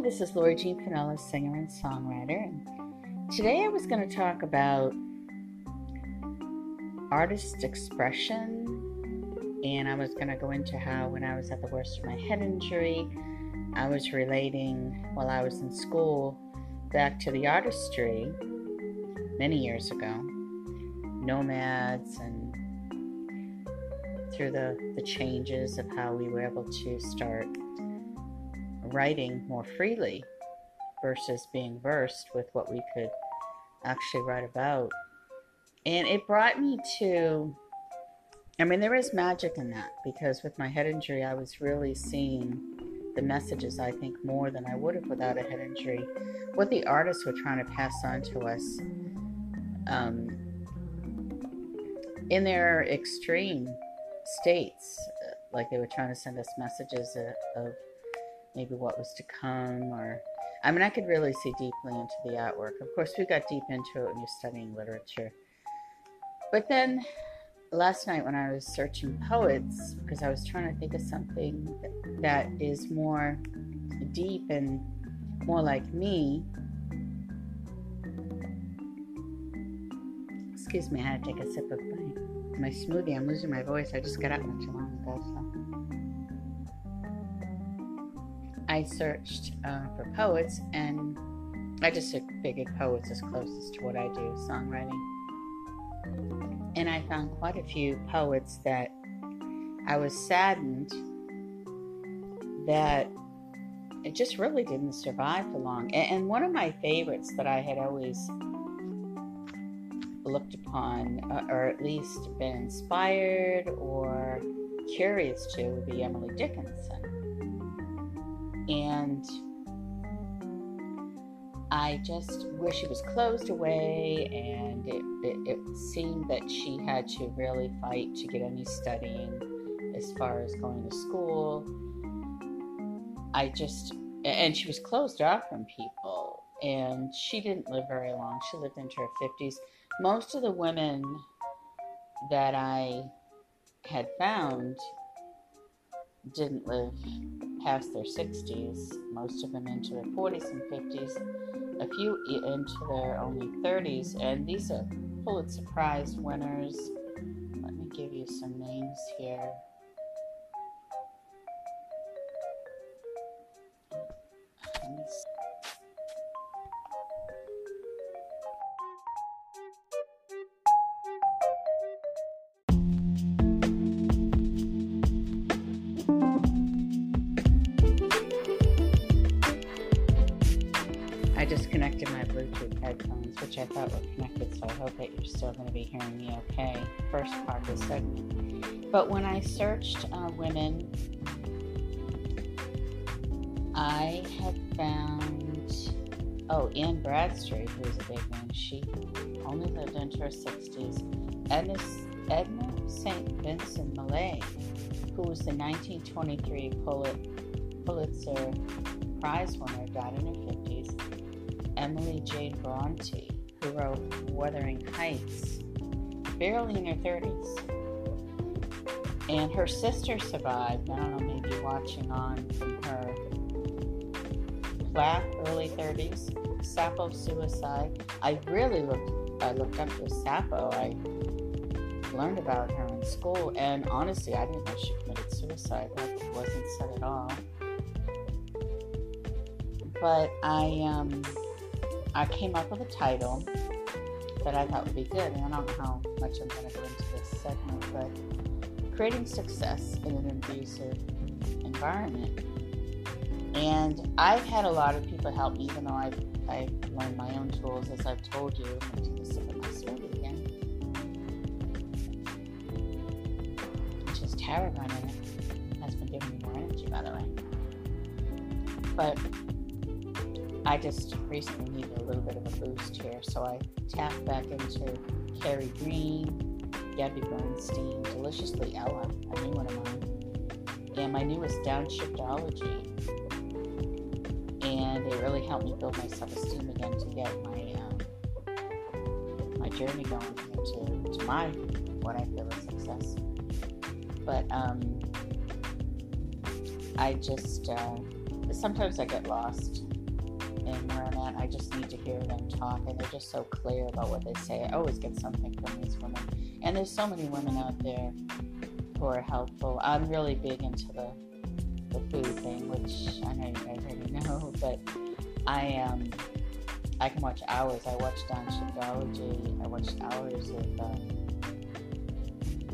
Hi, this is Lori Jean Finola, singer and songwriter. And today I was going to talk about artist expression. And I was going to go into how, when I was at the worst of my head injury, I was relating while I was in school back to the artistry many years ago, nomads, and through the, the changes of how we were able to start writing more freely versus being versed with what we could actually write about. And it brought me to, I mean, there is magic in that because with my head injury, I was really seeing the messages, I think, more than I would have without a head injury. What the artists were trying to pass on to us um, in their extreme states, like they were trying to send us messages of maybe what was to come or I mean I could really see deeply into the artwork. Of course we got deep into it when you're studying literature. But then last night when I was searching poets because I was trying to think of something that is more deep and more like me. Excuse me, I had to take a sip of my, my smoothie. I'm losing my voice. I just got up not too long ago, so. I searched uh, for poets and I just figured poets as closest to what I do, songwriting. And I found quite a few poets that I was saddened that it just really didn't survive for long. And one of my favorites that I had always looked upon, uh, or at least been inspired or curious to, would be Emily Dickinson and I just wish she was closed away, and it, it, it, seemed that she had to really fight to get any studying as far as going to school. I just, and she was closed off from people, and she didn't live very long. She lived into her 50s. Most of the women that I had found didn't live past their 60s, most of them into their 40s and 50s, a few into their only 30s, and these are Pulitzer Prize winners. Let me give you some names here. Disconnected my Bluetooth headphones, which I thought were connected, so I hope that you're still going to be hearing me okay. First part of the segment. But when I searched uh, women, I had found, oh, Anne Bradstreet, who was a big one. She only lived into her 60s. Edna, Edna St. Vincent Millay, who was the 1923 Pulitzer Prize winner, died in her 50s. Emily Jane Bronte, who wrote Wuthering Heights, barely in her 30s. And her sister survived. I don't know, maybe watching on from her Plath, early 30s. Sappho suicide. I really looked. I looked up to Sappho. I learned about her in school, and honestly, I didn't know she committed suicide. That wasn't said at all. But I um I came up with a title that I thought would be good, and I don't know how much I'm going to go into this segment, but creating success in an abusive environment. And I've had a lot of people help me, even though I've, I've learned my own tools, as I've told you. I'm going to my again. Which is tarragon in it. That's been giving me more energy, by the way. But I just recently needed a little bit of a boost here, so I tapped back into Carrie Green, Gabby Bernstein, Deliciously Ella, a new one of mine, and my newest Downshiftology. And it really helped me build my self-esteem again to get my um, my journey going to, to my what I feel is success. But um, I just uh, sometimes I get lost in where I'm at. I just need to hear them talk, and they're just so clear about what they say. I always get something from these women, and there's so many women out there who are helpful. I'm really big into the the food thing, which I know you guys already know, but I um I can watch hours. I watched Downshiftology. I watched hours of. Um,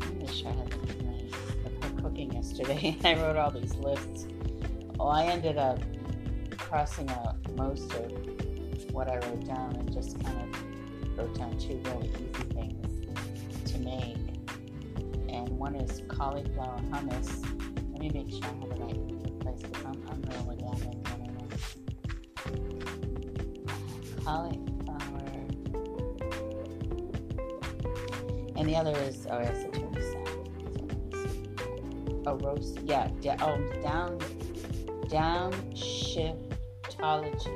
I wish I had the cooking yesterday. I wrote all these lists. Oh, I ended up crossing out most of what I wrote down and just kind of wrote down two really easy things to make. And one is cauliflower hummus. Let me make sure I have the right place because I'm, I'm really bad at Cauliflower. And the other is, oh, it's a turkey salad. A roast, yeah, oh, down, downshift Psychology.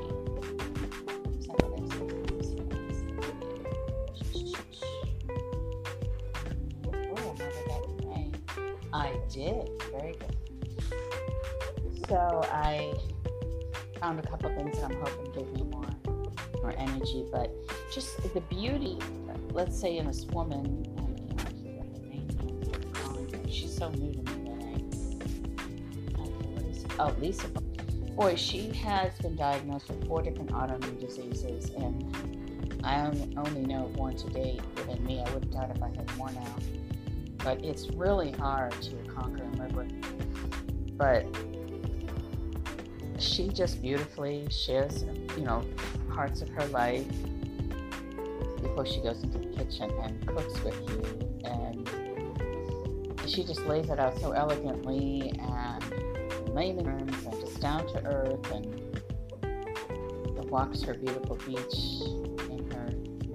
I did. Very good. So I found a couple things that I'm hoping give me more more energy, but just the beauty, let's say in this woman, she's so new to me I, oh, Lisa boy, she has been diagnosed with four different autoimmune diseases, and I only know of one to date within me. I wouldn't doubt if I had more now. But it's really hard to conquer and live with. But she just beautifully shares, you know, parts of her life before she goes into the kitchen and cooks with you. And she just lays it out so elegantly and layman terms and down to earth and walks her beautiful beach in her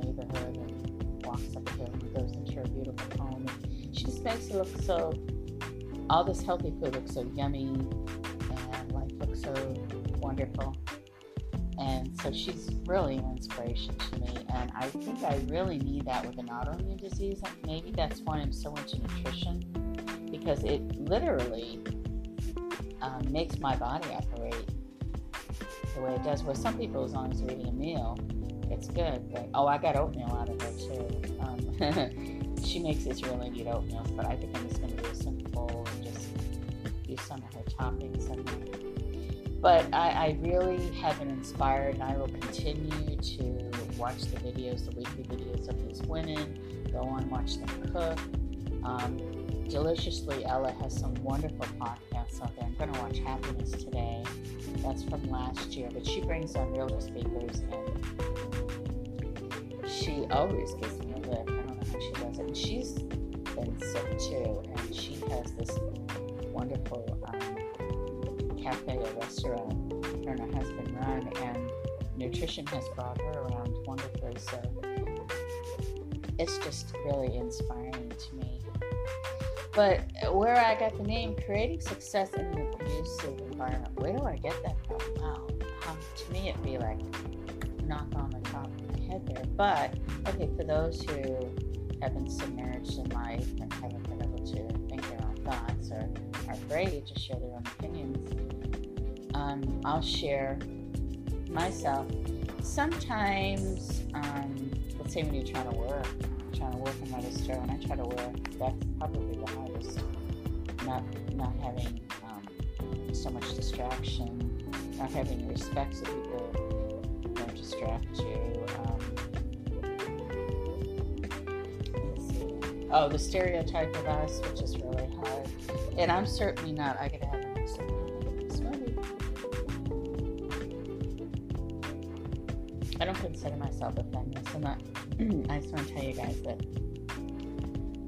neighborhood and walks up hill and goes into her beautiful home. She just makes it look so, all this healthy food looks so yummy and life looks so wonderful. And so she's really an inspiration to me. And I think I really need that with an autoimmune disease. Maybe that's why I'm so into nutrition because it literally um, makes my body operate the way it does. Where some people, as long as they're eating a meal, it's good. But oh, I got oatmeal out of her too. Um, she makes this really oatmeal, but I think I'm just going to do a simple and just use some of her toppings in. But I, I really have been inspired, and I will continue to watch the videos, the weekly videos of these women. Go on, watch them cook. Um, Deliciously Ella has some wonderful podcasts I'm going to watch Happiness today. That's from last year, but she brings on real speakers and she always gives me a lift. I don't know how she does it. And she's been sick too, and she has this wonderful um, cafe or restaurant her and her husband run, and nutrition has brought her around wonderfully. So it's just really inspiring to me but where I got the name, creating success in an abusive environment, where do I get that from? Wow. Um, to me, it'd be like knock on the top of my head there. But okay, for those who have been submerged in life and haven't been able to think their own thoughts or are afraid to share their own opinions, um, I'll share myself. Sometimes, um, let's say when you're trying to work, trying to work my store, when I try to work, that's probably the hardest. Not not having um, so much distraction, not having respect so people don't distract you. Um, oh, the stereotype of us, which is really hard. And I'm certainly not. I could have a smoothie. I don't consider myself a feminist. I'm not. I just want to tell you guys that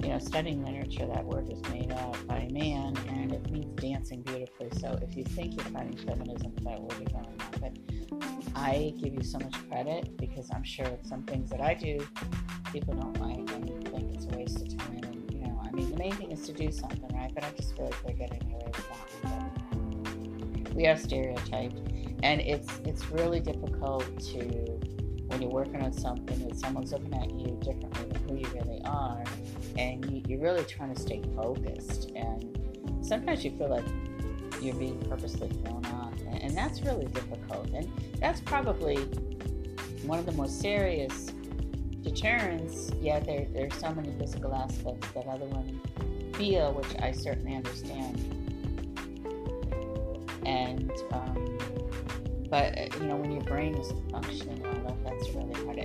you know, studying literature, that word was made up by a man, and it means dancing beautifully. So if you think you're fighting feminism that word, you're going wrong. But I give you so much credit because I'm sure some things that I do, people don't like and think it's a waste of time. And you know, I mean, the main thing is to do something, right? But I just feel like they're getting away with that. But we are stereotyped, and it's it's really difficult to when you're working on something that someone's looking at you differently than who you really are, and you, are really trying to stay focused. And sometimes you feel like you're being purposely thrown off. And, and that's really difficult. And that's probably one of the most serious deterrents. Yeah, there, there's so many physical aspects that other women feel, which I certainly understand. And, um, but, uh, you know, when your brain isn't functioning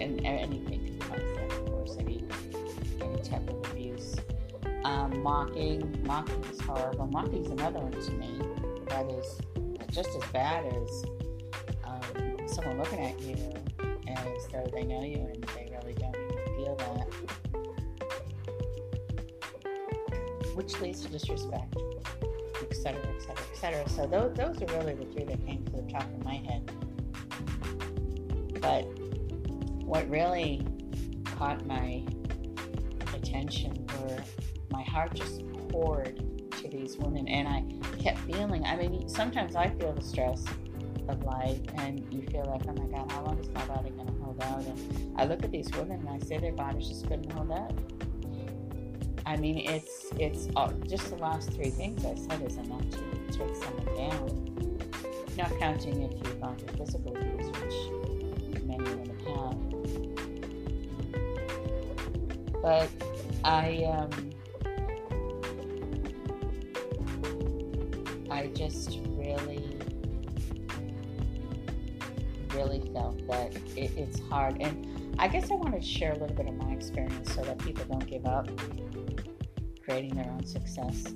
And anything that, of course, any, any type of abuse. Um, mocking, mocking is horrible. Mocking is another one to me that is just as bad as um, someone looking at you as though they know you and they really don't even feel that. Which leads to disrespect, etc., etc., etc. So those, those are really the three that came to the top of my head. But what really caught my attention were my heart just poured to these women, and I kept feeling. I mean, sometimes I feel the stress of life, and you feel like, oh my God, how long is my body going to hold out? And I look at these women, and I say their bodies just couldn't hold up. I mean, it's it's just the last three things I said is enough to take someone down. Not counting if you've gone through physical abuse, which many women have. But I um, I just really, really felt that it, it's hard. And I guess I wanted to share a little bit of my experience so that people don't give up creating their own success.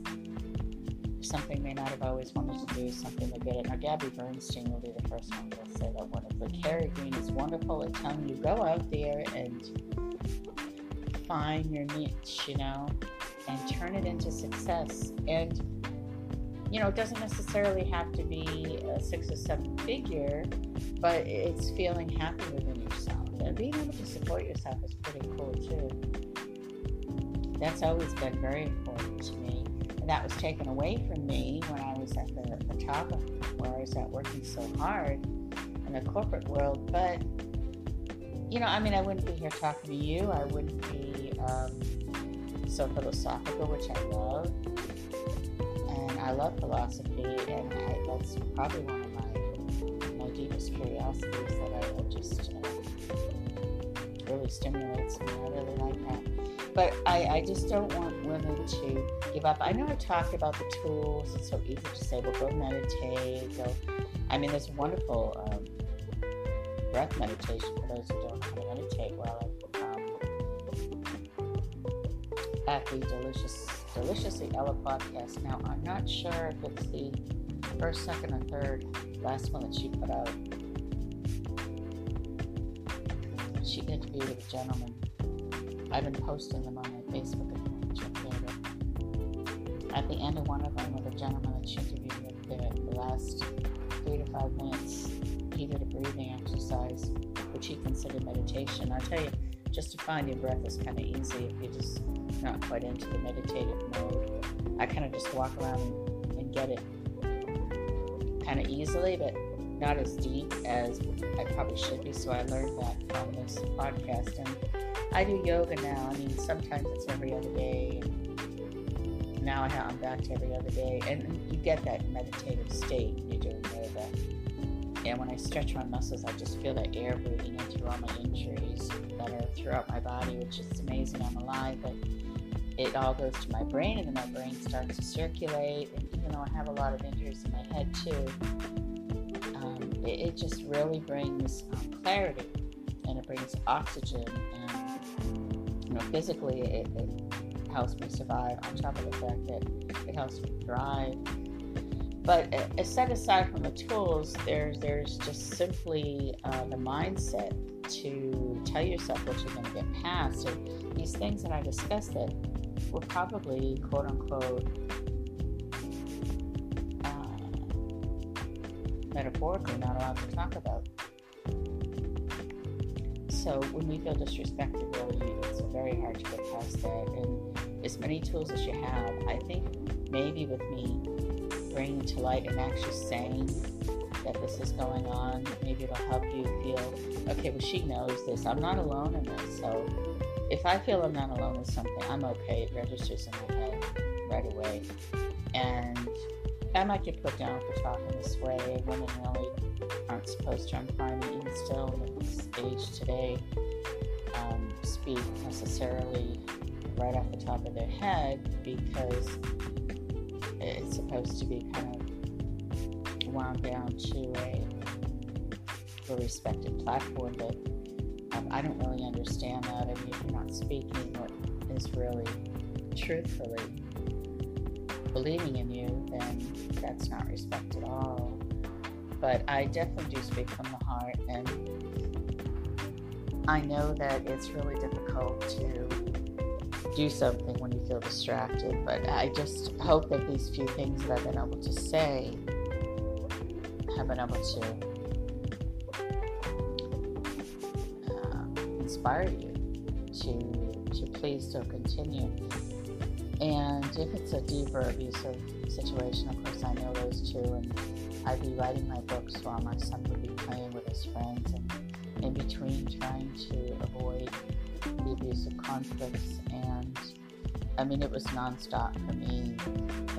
Something they may not have always wanted to do, something they're good at. Now, Gabby Bernstein will be the first one to say that wonderful. Carrie Green is wonderful at telling you go out there and find your niche, you know, and turn it into success. And you know, it doesn't necessarily have to be a six or seven figure, but it's feeling happy within yourself. And being able to support yourself is pretty cool too. That's always been very important to me. And that was taken away from me when I was at the, the top of where I was at working so hard in the corporate world. But, you know, I mean, I wouldn't be here talking to you. I wouldn't be um, so philosophical, which I love And I love philosophy, and I, that's probably one of my my deepest curiosities that I, just uh, really stimulates me. I really like that. But I, I just don't want women to give up. I know I talked about the tools. It's so easy to say, well, go meditate. Go. I mean, there's wonderful um, breath meditation for those who don't know how to meditate well. At the delicious Deliciously Ella podcast. Now, I'm not sure if it's the first, second, or third last one that she put out. She interviewed a gentleman. I've been posting them on my Facebook account. At the end of one of them, with a gentleman that she interviewed the, the last three to five minutes, he did a breathing exercise, which he considered meditation. I'll tell you, just to find your breath is kind of easy if you just not quite into the meditative mode. I kind of just walk around and get it kind of easily, but not as deep as I probably should be. So I learned that from this podcast. And I do yoga now. I mean, sometimes it's every other day. Now I'm back to every other day. And you get that meditative state when you're doing yoga. And when I stretch my muscles, I just feel that air breathing in through all my injuries that are throughout my body, which is amazing. I'm alive, but it all goes to my brain, and then my brain starts to circulate. And even though I have a lot of injuries in my head too, um, it, it, just really brings um, clarity and it brings oxygen. And you know, physically, it, it helps me survive. On top of the fact that it helps me thrive. But uh, set aside from the tools, there's there's just simply uh, the mindset to tell yourself what you're going to get past. So these things that I discussed that we're probably quote unquote uh, metaphorically not allowed to talk about. So when we feel disrespected, really, it's very hard to get past that. And as many tools as you have, I think maybe with me bringing to light and actually saying that this is going on, maybe it'll help you feel okay. Well, she knows this. I'm not alone in this. So if I feel I'm not alone with something, I'm okay. It registers in my head right away. And I might get put down for talking this way. Women really aren't supposed to, I'm finding even still in this age today, um, speak necessarily right off the top of their head because it's supposed to be kind of wound down to a, a respected platform, um, I don't really understand that. I mean, if you're not speaking what is really truthfully believing in you, then that's not respect at all. But I definitely do speak from the heart, and I know that it's really difficult to do something when you feel distracted. But I just hope that these few things that I've been able to say have been able to inspire you to to please still continue. And if it's a deeper abusive situation, of course, I know those too. And I'd be writing my books while my son would be playing with his friends, and in between trying to avoid the abusive conflicts. And I mean, it was nonstop for me,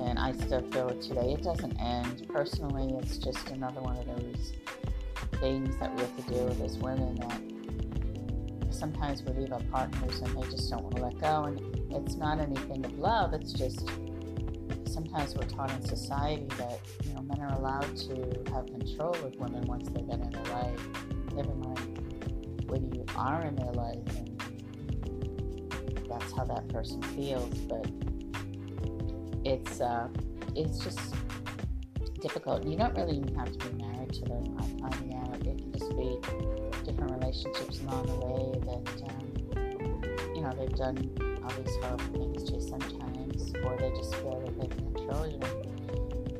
and I still feel it today. It doesn't end. Personally, it's just another one of those things that we have to deal with as women that sometimes we leave our partners and they just don't want to let go. And it's not anything of love. It's just sometimes we're taught in society that you know men are allowed to have control of women once they've been in their life. Never mind when you are in their life, and that's how that person feels. But it's uh, it's just difficult. You don't really even have to be married to them. I'm finding out it can just be different relationships along the way that um, you know they've done all these horrible things to sometimes, or they just feel that they can control you.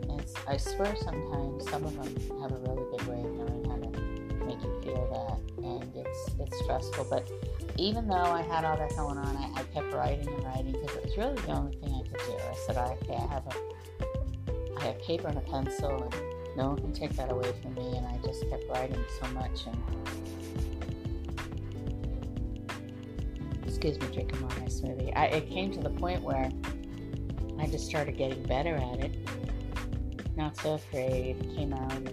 And I swear sometimes some of them have a really good way of knowing how to make you feel that, and it's it's stressful. But even though I had all that going on, I, I kept writing and writing because it was really the only thing I could do. I said, okay, I have a I have paper and a pencil, and no one can take that away from me. And I just kept writing so much and excuse me, drinking my smoothie. I, it came to the point where I just started getting better at it. Not so afraid. Came out and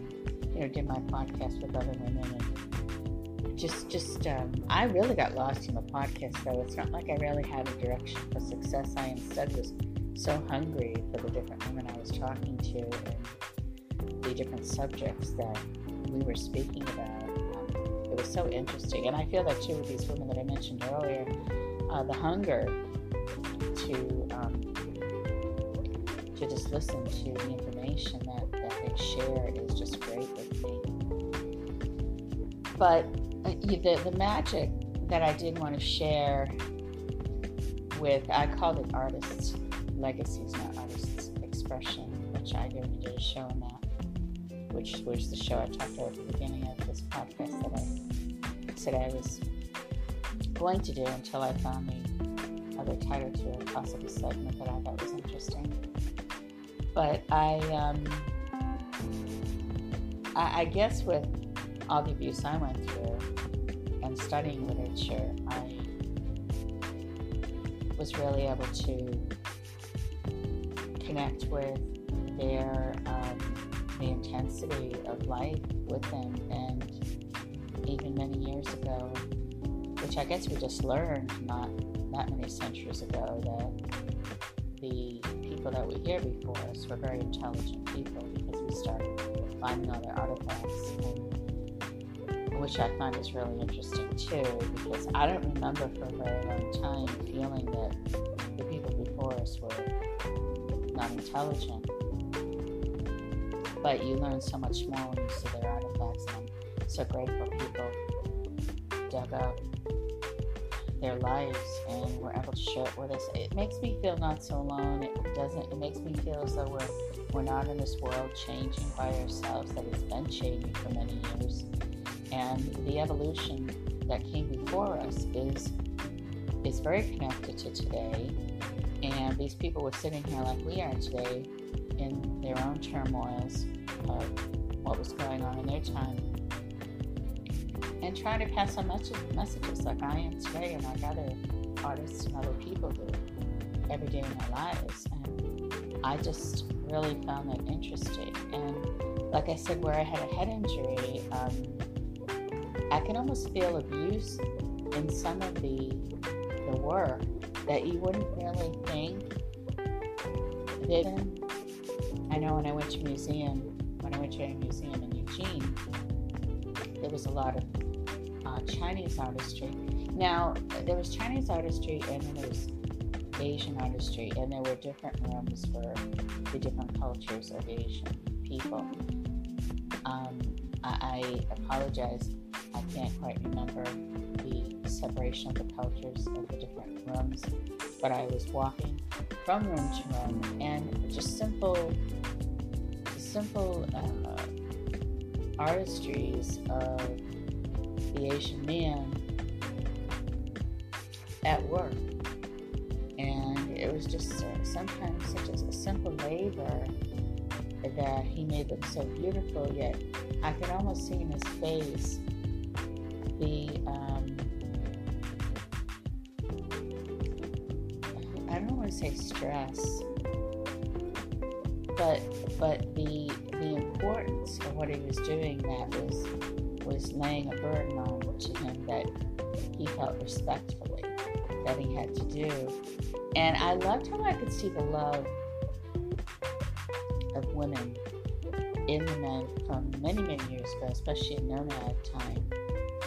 you know did my podcast with other women and just just um, I really got lost in the podcast though. It's not like I really had a direction for success. I instead was so hungry for the different women I was talking to and the different subjects that we were speaking about it was so interesting. And I feel that too with these women that I mentioned earlier, uh, the hunger to um, to just listen to the information that, that they share is just great with me. But uh, the, the magic that I did want to share with, I called it Artists' Legacies, not Artists' Expression, which I gave did a show on that, which was the show I talked about at the beginning of this podcast that I said I was going to do until I found the other title to a possible segment that I thought was interesting. But I, um, I, I guess with all the abuse I went through and studying literature, I was really able to connect with their um, the intensity of life with them and even many years ago, which I guess we just learned not that many centuries ago that the people that we hear before us were very intelligent people because we started finding all their artifacts, and, which I find is really interesting too because I don't remember for a very long time feeling that the people before us were not intelligent. But you learn so much more when you see their so grateful people dug up their lives and were able to share it with us. It makes me feel not so alone. It doesn't. It makes me feel as though we're we're not in this world changing by ourselves. That it's been changing for many years, and the evolution that came before us is is very connected to today. And these people were sitting here like we are today, in their own turmoils of what was going on in their time and try to pass on messages like I am today and like other artists and other people do every day in their lives. And I just really found that interesting. And like I said, where I had a head injury, um, I can almost feel abuse in some of the the work that you wouldn't really think. Didn't I know when I went to museum, when I went to a museum in Eugene, there was a lot of uh, Chinese artistry. Now there was Chinese artistry and then there was Asian artistry, and there were different rooms for the different cultures of Asian people. Um, I, I apologize, I can't quite remember the separation of the cultures of the different rooms, but I was walking from room to room, and just simple, simple uh, artistries of the Asian man at work and it was just sometimes such a simple labor that he made them so beautiful. Yet I could almost see in his face the um, I don't want to say stress, but but the the importance of what he was doing that was was laying a burden on to him that he felt respectfully that he had to do. And I loved how I could see the love of women in the men from many, many years ago, especially in nomad time,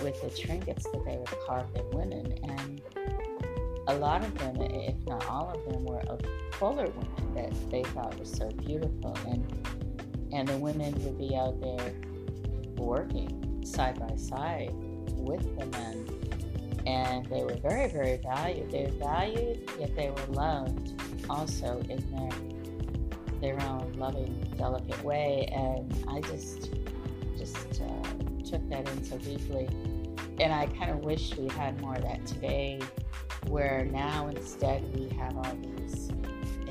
with the trinkets that they would carve in women. And a lot of them, if not all of them, were of fuller women that they thought was so beautiful. And and the women would be out there working side by side with the men and they were very, very valued. They were valued, yet they were loved also in their their own loving, delicate way. And I just just uh, took that in so deeply. And I kind of wish we had more of that today, where now instead we have all these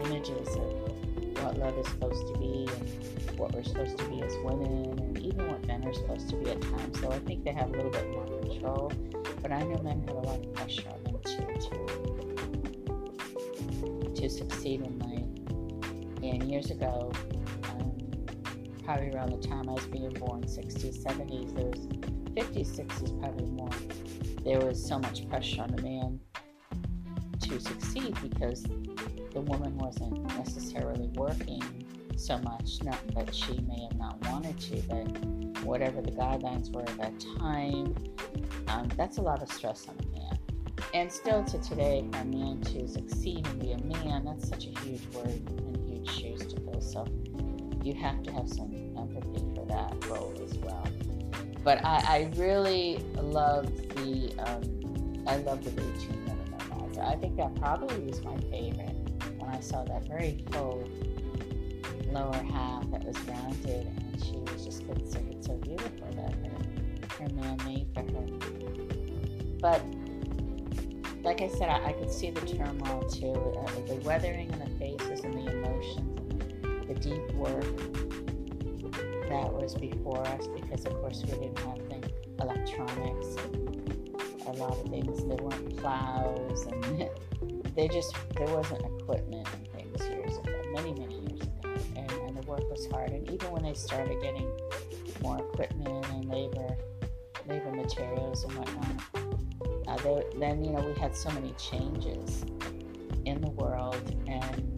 images of what love is supposed to be and what we're supposed to be as women and even what men are supposed to be at times. So I think they have a little bit more control but I know men have a lot of pressure on them to, to, to succeed in life. And years ago, um, probably around the time I was being born, 60s, 70s, there was 50s, 60s, probably more. There was so much pressure on the man to succeed because the woman wasn't necessarily working so much. Not that she may have not wanted to, but whatever the guidelines were at that time, um, that's a lot of stress on a man. And still to today, for a man to succeed and be a man, that's such a huge word and huge shoes to fill. So you have to have some empathy for that role as well. But I, I really love the um, I love the routine of the. I think that probably was my favorite when I saw that very full lower half that was rounded, and she was just considered so beautiful that her, her man made for her. But like I said, I, I could see the turmoil too, uh, the weathering in the faces and the emotions, and the deep work that was before us because, of course, we didn't have things, electronics, a lot of things. There weren't plows, and they just there wasn't equipment hard. And even when they started getting more equipment and labor, labor materials and whatnot uh, there, then you know we had so many changes in the world and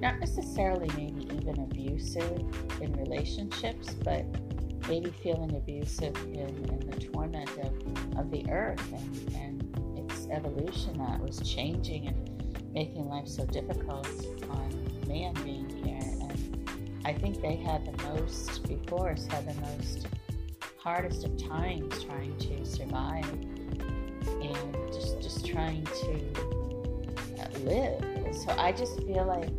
not necessarily maybe even abusive in relationships but maybe feeling abusive in, in the torment of, of the earth and, and its evolution that was changing and making life so difficult on man being here and i think they had the most before us had the most hardest of times trying to survive and just just trying to uh, live. So I just feel like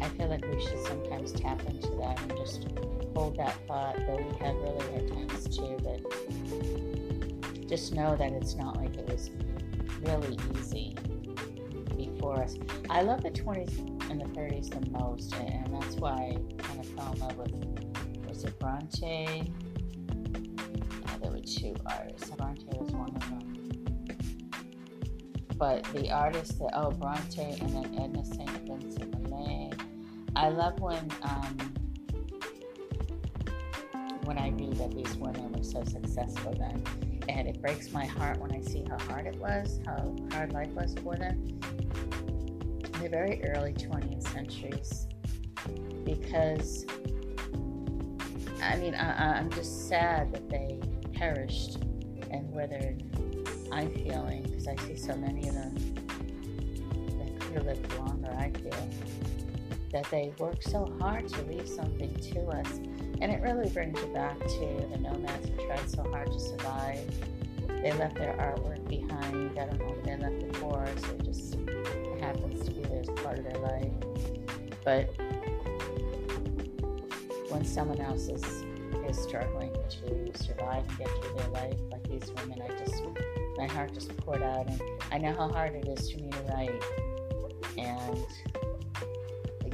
I feel like we should sometimes tap into that and just hold that thought. Though we have really hard times too, but just know that it's not like it was really easy us. I love the 20s and the 30s the most, and that's why I kind of fell in love with was it Bronte? There were two artists. Bronte was one of them. but the artists that oh Bronte and then Edna St. Vincent Millay. I love when um, when I knew that these women were so successful then. And it breaks my heart when I see how hard it was, how hard life was for them in the very early 20th centuries. Because, I mean, I, I'm just sad that they perished and withered. I'm feeling, because I see so many of them that could have lived longer, I feel, that they worked so hard to leave something to us and it really brings you back to the nomads who tried so hard to survive. They left their artwork behind. I don't know if they left it for us. It just happens to be there as part of their life. But when someone else is is struggling to survive and get through their life, like these women, I just my heart just poured out, and I know how hard it is for me to write and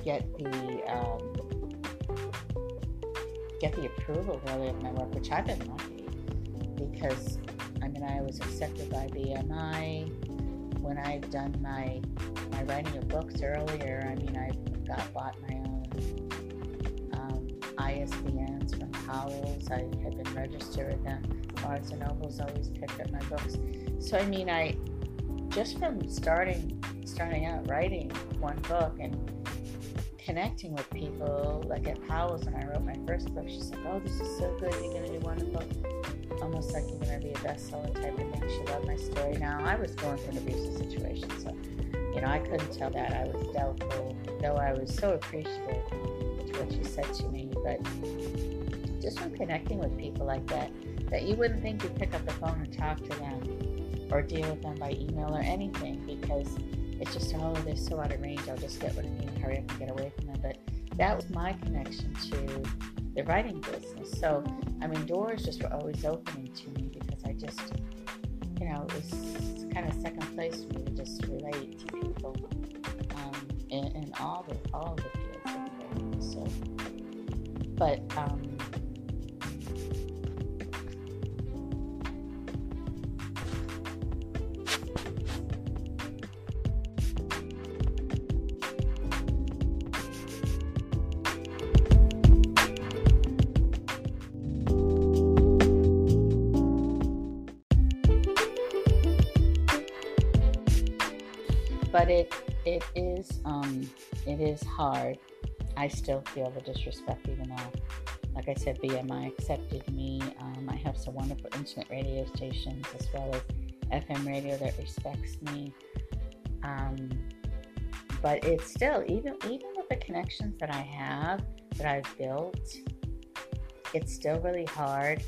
get the um, get the approval really of my work, which I've been lucky because I mean I was accepted by BMI when I've done my my writing of books earlier. I mean I've got bought my own um, ISBNs from Powell's. I had been registered with them. Barnes and Noble's always picked up my books. So I mean I just from starting starting out writing one book and connecting with people. Like at Powell's when I wrote my first book, she's like, "Oh, this is so good. You're gonna do wonderful." Almost like you're gonna be a bestseller type of thing. She loved my story. Now I was going through an abusive situation, so you know I couldn't tell that. I was doubtful, though I was so appreciative to what she said to me. But just from connecting with people like that, that you wouldn't think you'd pick up the phone and talk to them or deal with them by email or anything because it's just oh they're so out of range i'll just get what i need and hurry up and get away from them but that was my connection to the writing business. So i mean doors just were always opening to me because i just you know it was kind of second place for me to just relate to people um, in, in all the all the fields so. But um, is um it is hard. I still feel the disrespect even though like I said, BMI accepted me. Um, I have some wonderful internet radio stations as well as FM radio that respects me. Um, but it's still even even with the connections that I have that I've built, it's still really hard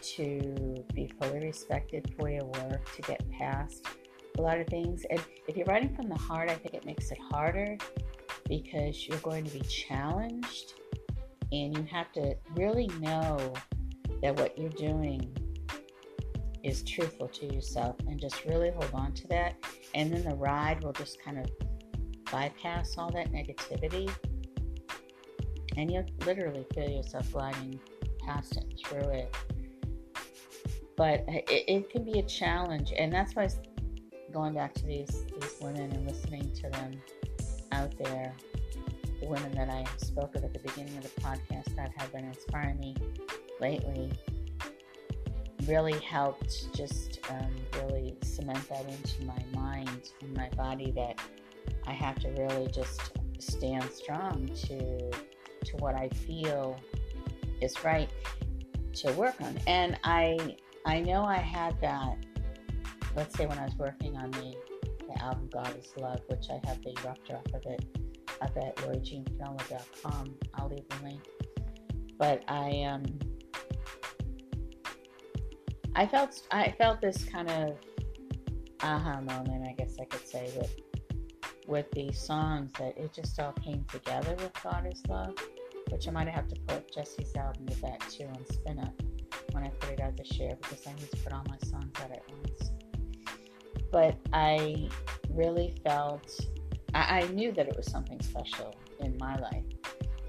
to be fully respected for your work, to get past a lot of things. And if you're writing from the heart, I think it makes it harder because you're going to be challenged and you have to really know that what you're doing is truthful to yourself and just really hold on to that. And then the ride will just kind of bypass all that negativity and you'll literally feel yourself gliding past it through it. But it, it can be a challenge, and that's why going back to these these women and listening to them out there, the women that I spoke of at the beginning of the podcast that have been inspiring me lately, really helped just um, really cement that into my mind and my body that I have to really just stand strong to to what I feel is right to work on. And I I know I had that let's say when I was working on the, the album God is Love, which I have the rough draft of it up at lorijeanfinola.com. I'll leave the link. But I um I felt I felt this kind of aha moment, I guess I could say, with with these songs that it just all came together with God is Love, which I might have to put Jesse's album with that too on Spinnup when I put it out this year because I need to put all my songs out at once but I really felt I, I knew that it was something special in my life.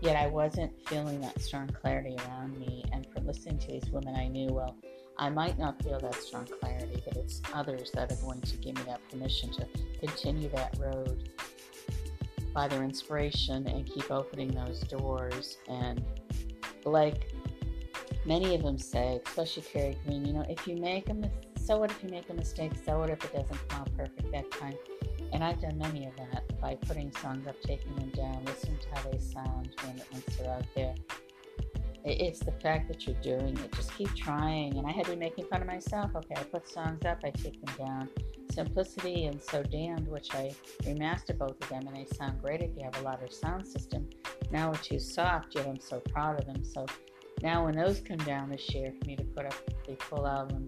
Yet I wasn't feeling that strong clarity around me. And from listening to these women, I knew, well, I might not feel that strong clarity, but it's others that are going to give me that permission to continue that road by their inspiration and keep opening those doors. And like many of them say, especially Carrie Green, you know, if you make a mistake, so what if you make a mistake? So what if it doesn't come out perfect that time? And I've done many of that by putting songs up, taking them down, listening to how they sound when, once they're out there. It's the fact that you're doing it. Just keep trying. And I had been making fun of myself. Okay, I put songs up, I take them down. Simplicity and So Damned, which I remastered both of them, and they sound great if you have a louder sound system. Now with Too Soft, yet I'm so proud of them. So now when those come down this year for me to put up the full album,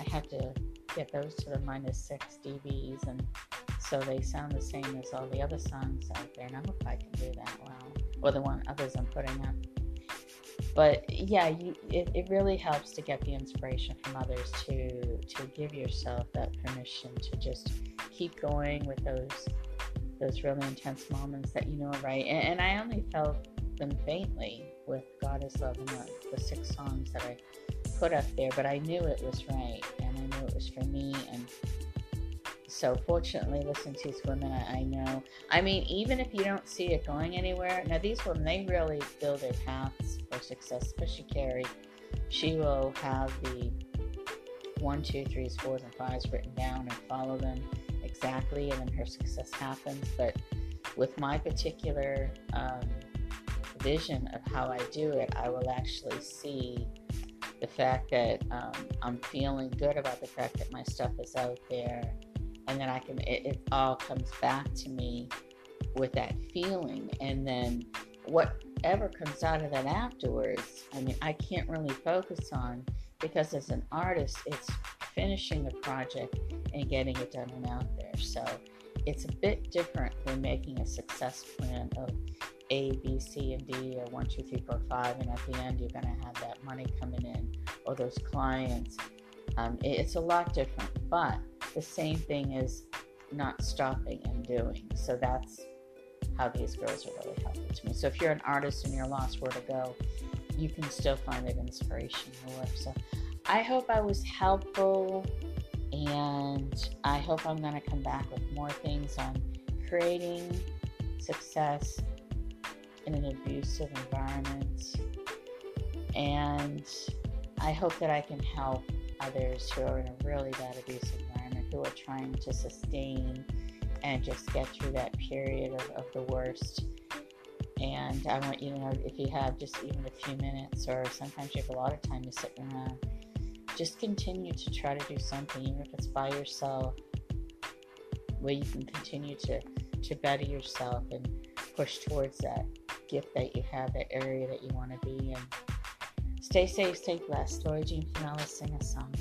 I had to get those to the minus six dBs, and so they sound the same as all the other songs out there. And I hope I can do that well, or the one others I'm putting up but yeah you, it, it really helps to get the inspiration from others to to give yourself that permission to just keep going with those those really intense moments that you know are right and, and i only felt them faintly with god is love and the, the six songs that i put up there but i knew it was right and i knew it was for me and so fortunately, listen to these women, I, I, know. I mean, even if you don't see it going anywhere, now these women, they really build their paths for success, especially Carrie. She will have the one, two, threes, fours, and fives written down and follow them exactly, and then her success happens. But with my particular um, vision of how I do it, I will actually see the fact that um, I'm feeling good about the fact that my stuff is out there and then I can it, it all comes back to me with that feeling. And then whatever comes out of that afterwards I mean I can't really focus on because as an artist it's finishing the project and getting it done and out there. So it's a bit different than making a success plan of A, B, C, and D, or one, two, three, four, five, and at the end you're going to have that money coming in or those clients. Um, it's a lot different, but the same thing is not stopping and doing. So that's how these girls are really helpful to me. So if you're an artist and you're lost where to go, you can still find that inspiration in work. So I hope I was helpful and I hope I'm going to come back with more things on creating success in an abusive environment. And I hope that I can help others who are in a really bad abusive environment, who are trying to sustain and just get through that period of, of the worst. And I want you to know if you have just even a few minutes, or sometimes you have a lot of time to sit around, just continue to try to do something, even if it's by yourself, where you can continue to, to better yourself and push towards that gift that you have, that area that you want to be in. Stay safe, stay blessed. Lori Jean Finola, sing a song.